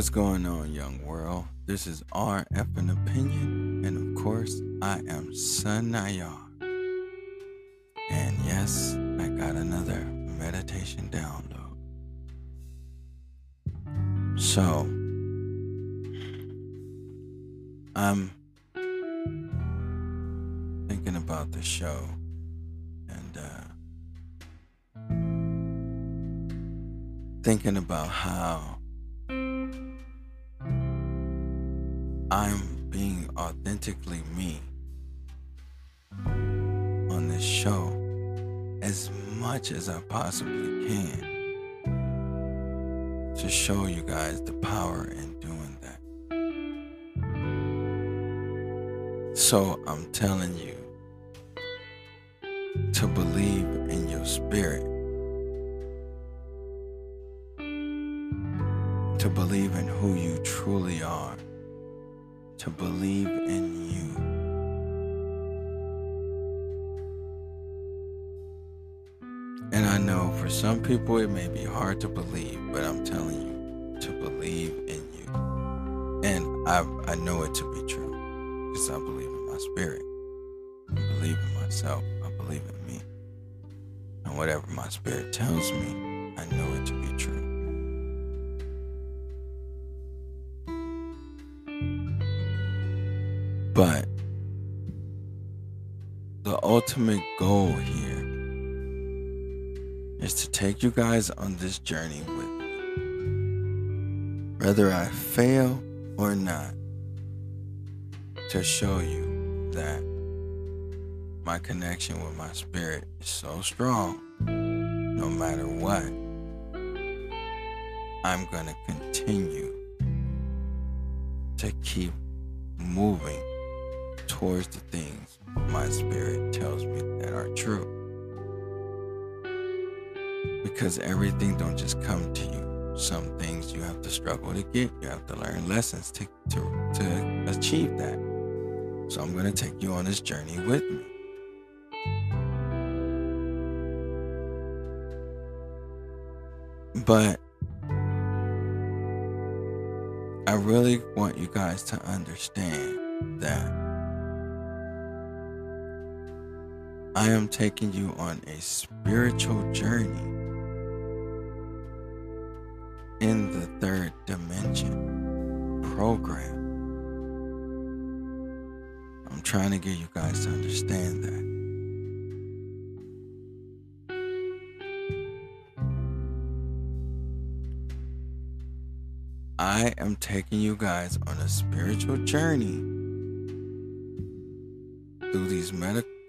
What's going on, young world? This is RF an Opinion, and of course, I am Sanayar. And yes, I got another meditation download. So, I'm thinking about the show, and uh, thinking about how I'm being authentically me on this show as much as I possibly can to show you guys the power in doing that. So I'm telling you to believe in your spirit. To believe in who you truly are to believe in you. And I know for some people it may be hard to believe, but I'm telling you to believe in you. And I, I know it to be true because I believe in my spirit. I believe in myself. I believe in me. And whatever my spirit tells me, I know it to be true. But the ultimate goal here is to take you guys on this journey with me. Whether I fail or not, to show you that my connection with my spirit is so strong, no matter what, I'm going to continue to keep moving towards the things my spirit tells me that are true. Because everything don't just come to you. Some things you have to struggle to get. You have to learn lessons to, to, to achieve that. So I'm going to take you on this journey with me. But I really want you guys to understand that I am taking you on a spiritual journey in the third dimension program. I'm trying to get you guys to understand that. I am taking you guys on a spiritual journey through these medical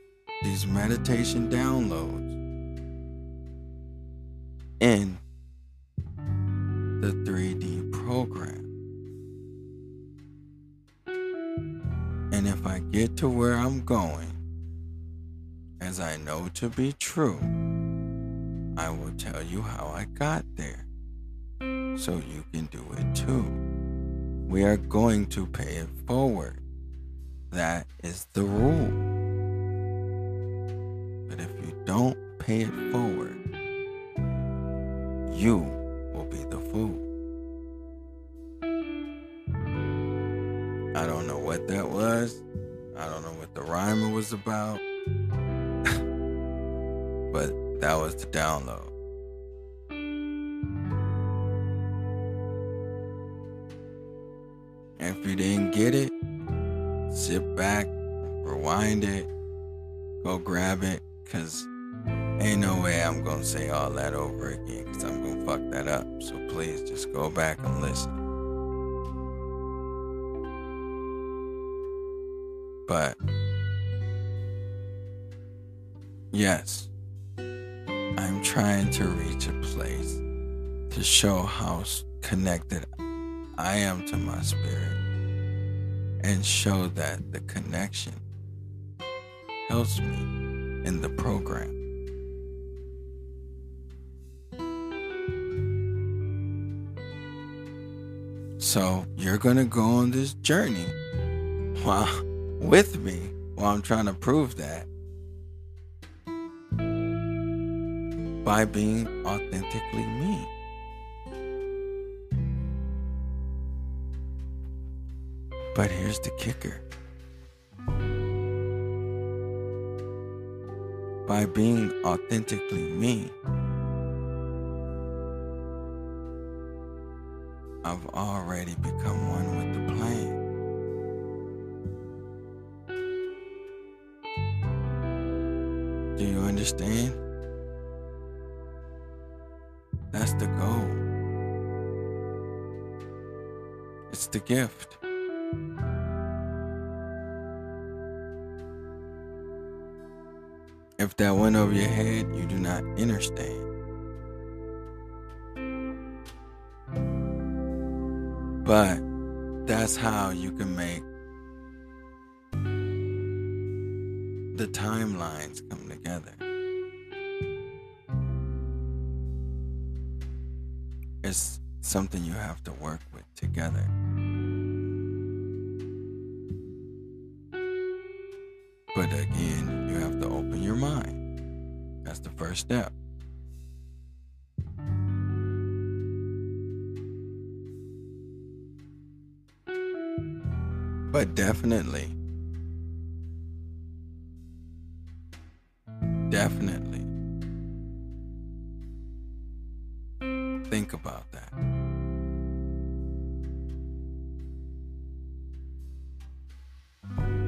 these meditation downloads in the 3D program. And if I get to where I'm going, as I know to be true, I will tell you how I got there so you can do it too. We are going to pay it forward. That is the rule don't pay it forward, you will be the fool. I don't know what that was. I don't know what the rhyme was about. but that was the download. If you didn't get it, sit back, rewind it, go grab it, because Ain't no way I'm gonna say all that over again because I'm gonna fuck that up. So please just go back and listen. But yes, I'm trying to reach a place to show how connected I am to my spirit and show that the connection helps me in the program. So you're gonna go on this journey. While with me? While I'm trying to prove that. By being authentically me. But here's the kicker. By being authentically me, I've already become one with the plan. Do you understand? That's the goal. It's the gift. If that went over your head, you do not understand. But that's how you can make the timelines come together. It's something you have to work with together. But again, you have to open your mind. That's the first step. But definitely, definitely think about that.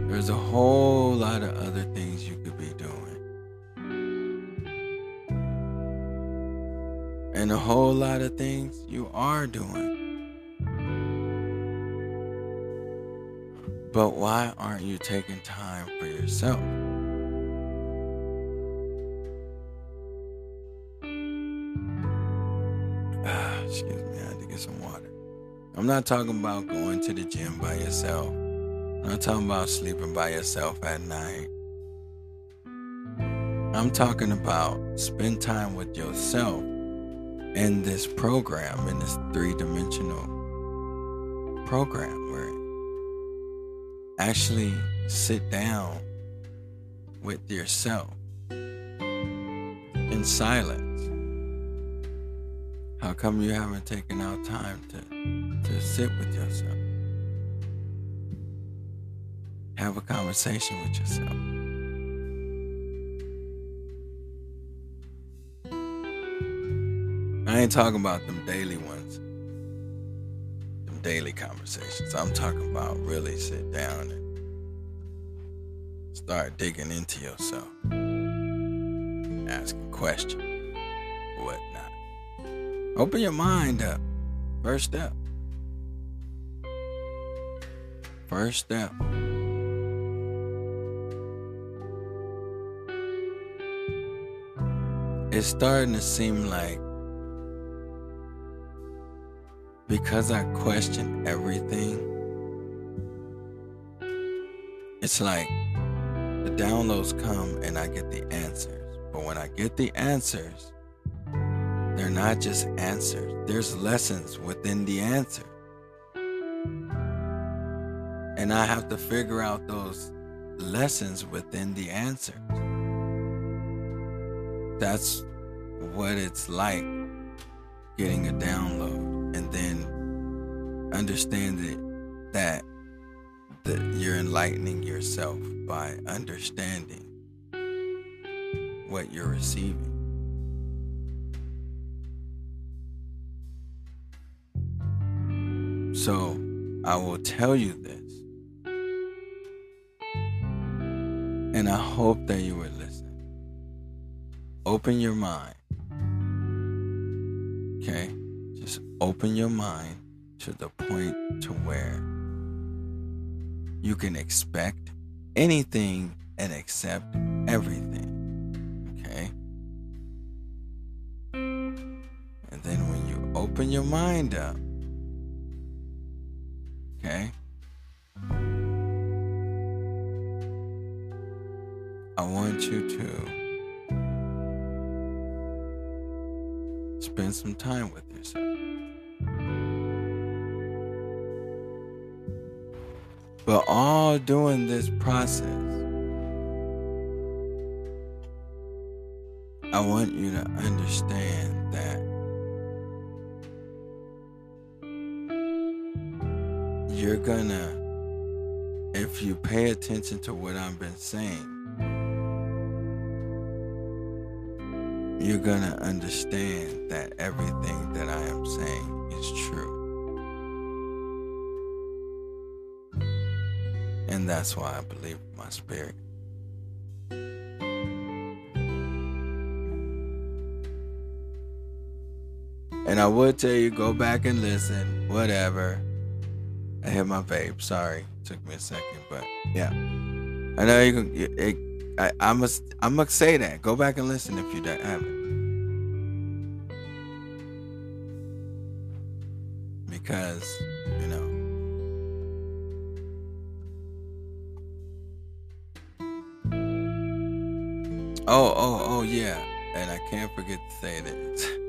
There's a whole lot of other things you could be doing. And a whole lot of things you are doing. But why aren't you taking time for yourself? Ah, excuse me, I had to get some water. I'm not talking about going to the gym by yourself. I'm not talking about sleeping by yourself at night. I'm talking about spend time with yourself in this program, in this three dimensional program where actually sit down with yourself in silence. How come you haven't taken out time to, to sit with yourself? Have a conversation with yourself. I ain't talking about them daily ones, daily conversations. I'm talking about really sit down and start digging into yourself, asking questions, whatnot. Open your mind up. First step. First step. It's starting to seem like because I question everything, it's like the downloads come and I get the answers. But when I get the answers, they're not just answers, there's lessons within the answer. And I have to figure out those lessons within the answers. That's what it's like getting a download then understanding that that you're enlightening yourself by understanding what you're receiving. So I will tell you this. And I hope that you would listen. Open your mind. Okay? Open your mind to the point to where you can expect anything and accept everything. Okay? And then when you open your mind up, okay? I want you to spend some time with yourself. But all during this process, I want you to understand that you're gonna if you pay attention to what I've been saying, you're to understand that everything that I am saying is true. And that's why I believe in my spirit. And I would tell you, go back and listen, whatever. I hit my vape. Sorry, took me a second, but yeah. I know you can. It, I, I must. I must say that. Go back and listen if you don't have it, know. Oh, oh, oh, yeah. And I can't forget to say this.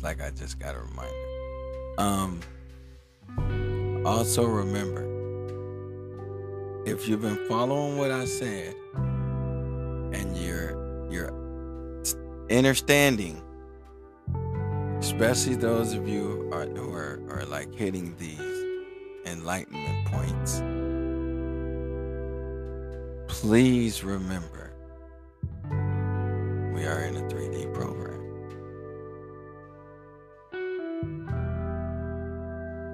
It's like I just got a reminder. Um, also remember, if you've been following what I said and you're you're understanding, especially those of you are, who are, are like hitting these enlightenment points, please remember we are in a 3D program.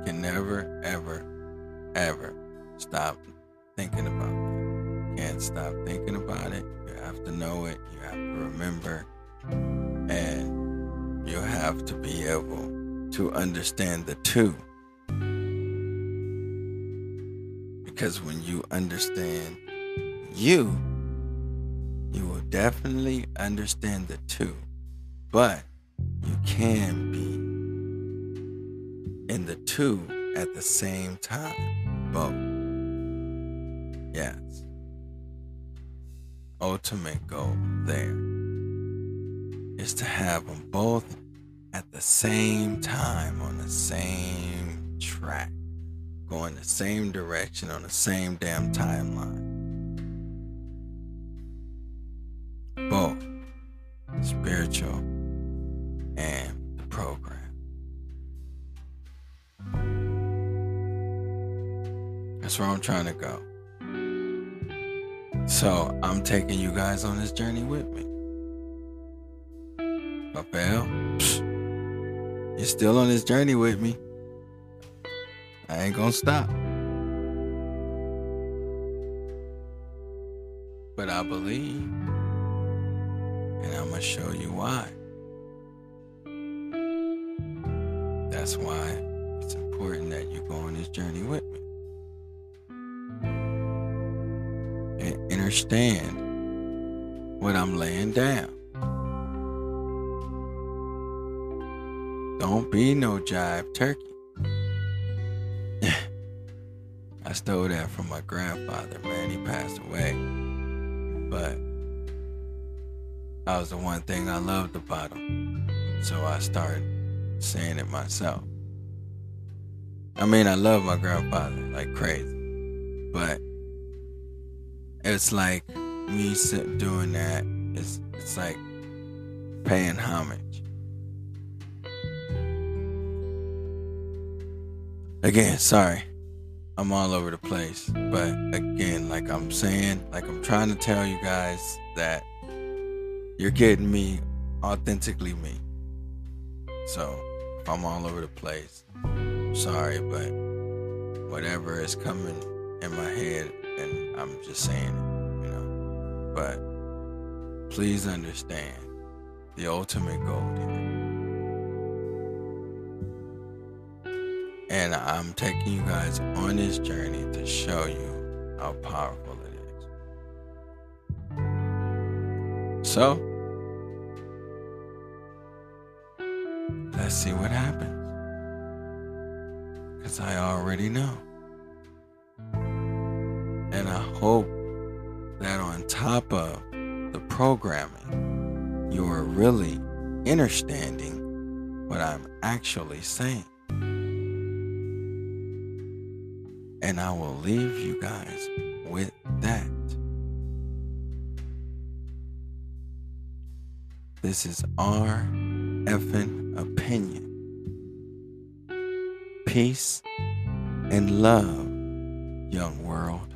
can never, ever, ever stop thinking about it. Can't stop thinking about it. You have to know it. You have to remember. And you have to be able to understand the two. Because when you understand you, you will definitely understand the two. But you can be in the two at the same time. Both. Yes. Ultimate goal there is to have them both at the same time on the same track, going the same direction on the same damn timeline. That's where I'm trying to go. So I'm taking you guys on this journey with me. If you're still on this journey with me. I ain't gonna stop. But I believe, and I'm gonna show you why. That's why it's important that you go on this journey with me. Understand what I'm laying down. Don't be no jive turkey. I stole that from my grandfather, man. He passed away. But that was the one thing I loved about him. So I started saying it myself. I mean, I love my grandfather like crazy. But it's like me doing that. It's it's like paying homage. Again, sorry. I'm all over the place. But again, like I'm saying, like I'm trying to tell you guys that you're getting me authentically me. So if I'm all over the place, sorry, but whatever is coming in my head and I'm just saying you know. But please understand the ultimate goal here. And I'm taking you guys on this journey to show you how powerful it is. So, let's see what happens. Because I already know. And I hope that on top of the programming, you are really understanding what I'm actually saying. And I will leave you guys with that. This is our effing opinion. Peace and love young world.